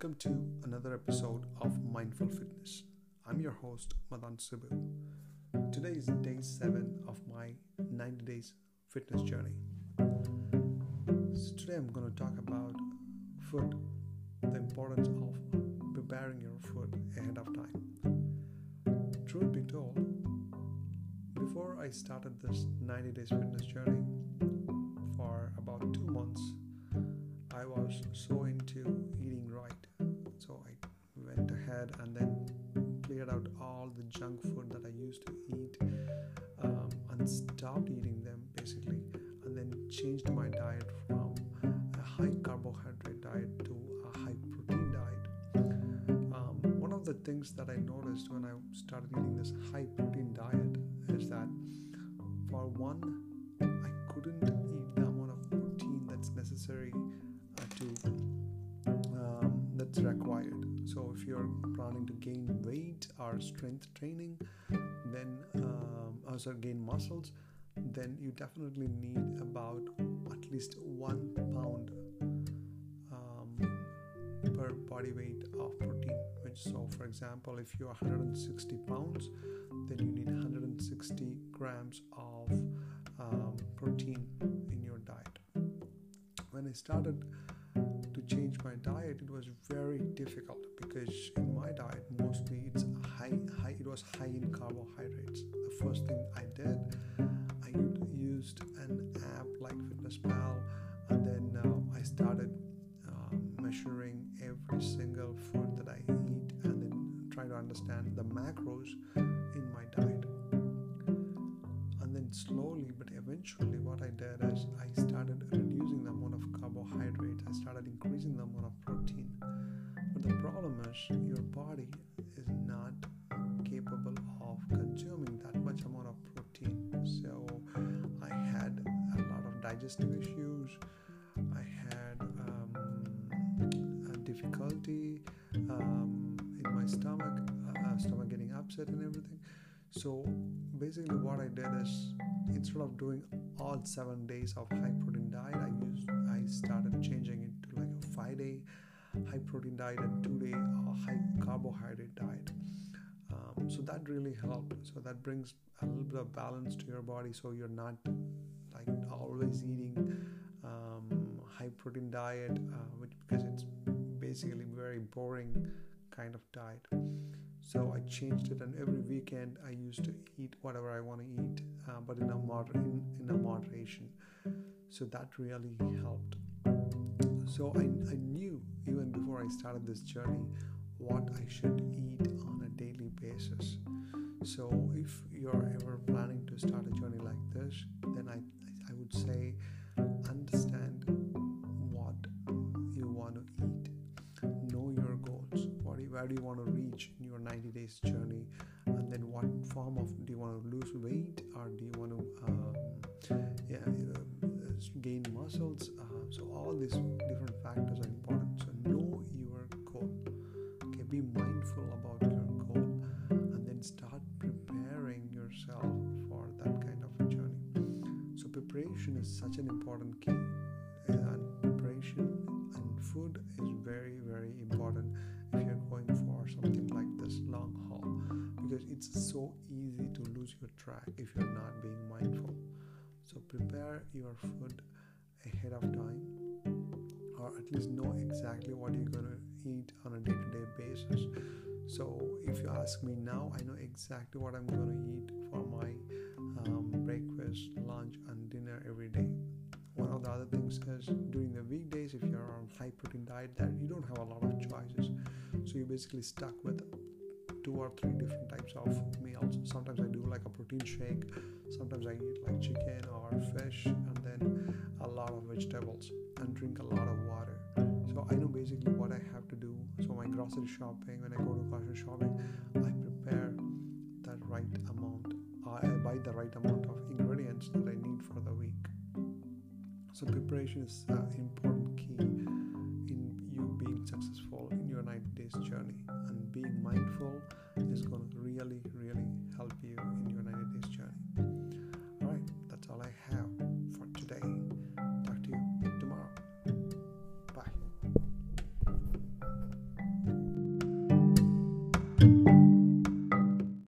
Welcome to another episode of Mindful Fitness. I'm your host, Madan Subbu. Today is day 7 of my 90 days fitness journey. So, today I'm going to talk about food, the importance of preparing your food ahead of time. Truth be told, before I started this 90 days fitness journey, for about two months, I was so into eating right. And then cleared out all the junk food that I used to eat um, and stopped eating them basically, and then changed my diet from a high carbohydrate diet to a high protein diet. Um, one of the things that I noticed when I started eating this high protein diet is that for one, I couldn't eat the amount of protein that's necessary uh, to um, that's required. So if you're planning to gain weight or strength training, then um, also gain muscles, then you definitely need about at least one pound um, per body weight of protein. Which so, for example, if you're 160 pounds, then you need 160 grams of um, protein in your diet. When I started diet, it was very difficult because in my diet mostly it's high, high. It was high in carbohydrates. The first thing I did, I used an app like FitnessPal, and then uh, I started uh, measuring every single food that I eat, and then try to understand the macros is, your body is not capable of consuming that much amount of protein. So I had a lot of digestive issues. I had um, difficulty um, in my stomach, uh, stomach getting upset and everything. So basically, what I did is instead of doing all seven days of high protein diet, I used I started changing high protein diet and two day uh, high carbohydrate diet. Um, so that really helped. So that brings a little bit of balance to your body. So you're not like always eating um, high protein diet, uh, which because it's basically very boring kind of diet. So I changed it, and every weekend I used to eat whatever I want to eat, uh, but in a moder- in, in a moderation. So that really helped. So I, I even before I started this journey what I should eat on a daily basis. So if you're ever planning to start a journey like this, then I I would say understand what you want to eat, know your goals, what where do you want to reach in your 90 days journey, and then what form of do you want to lose weight or do you want to um, yeah gain muscles? Uh, so all these preparation is such an important key, uh, and preparation and food is very very important if you're going for something like this long haul because it's so easy to lose your track if you're not being mindful. So prepare your food ahead of time or at least know exactly what you're going to eat on a day-to-day basis so if you ask me now i know exactly what i'm going to eat for my diet that you don't have a lot of choices. So you're basically stuck with two or three different types of meals. Sometimes i do like a protein shake sometimes i eat like chicken or fish and then a lot of vegetables and drink a lot of water. So i know basically what i have to do. So my grocery shopping when i go to grocery shopping i prepare that right amount uh, i buy the right amount of ingredients that i need for the week. So preparation is an important key being successful